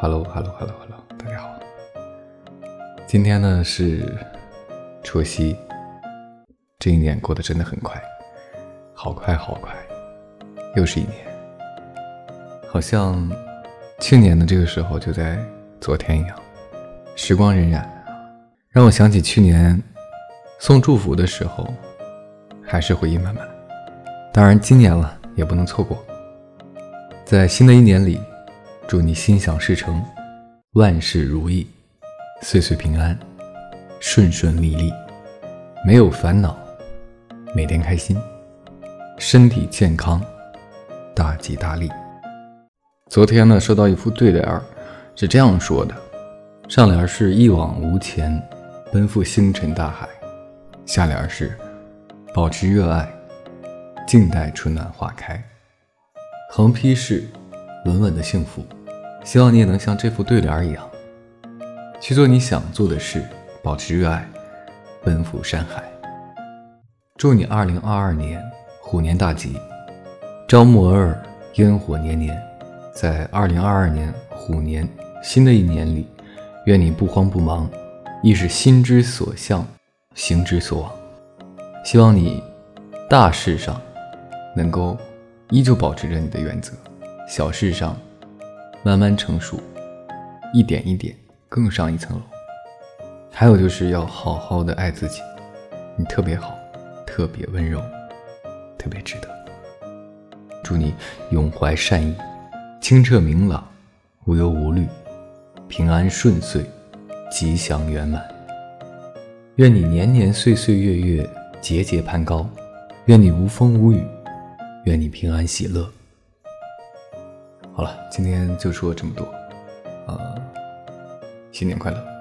Hello，Hello，Hello，大家好。今天呢是除夕，这一年过得真的很快，好快好快，又是一年。好像去年的这个时候就在昨天一样，时光荏苒，让我想起去年送祝福的时候，还是回忆满满。当然，今年了也不能错过，在新的一年里。祝你心想事成，万事如意，岁岁平安，顺顺利利，没有烦恼，每天开心，身体健康，大吉大利。昨天呢，收到一副对联儿，是这样说的：上联是一往无前，奔赴星辰大海；下联是保持热爱，静待春暖花开。横批是稳稳的幸福。希望你也能像这副对联一样，去做你想做的事，保持热爱，奔赴山海。祝你二零二二年虎年大吉，朝暮尔尔，烟火年年。在二零二二年虎年新的一年里，愿你不慌不忙，亦是心之所向，行之所往。希望你大事上能够依旧保持着你的原则，小事上。慢慢成熟，一点一点更上一层楼。还有就是要好好的爱自己，你特别好，特别温柔，特别值得。祝你永怀善意，清澈明朗，无忧无虑，平安顺遂，吉祥圆满。愿你年年岁岁月月节节攀高，愿你无风无雨，愿你平安喜乐。好了，今天就说这么多，呃，新年快乐。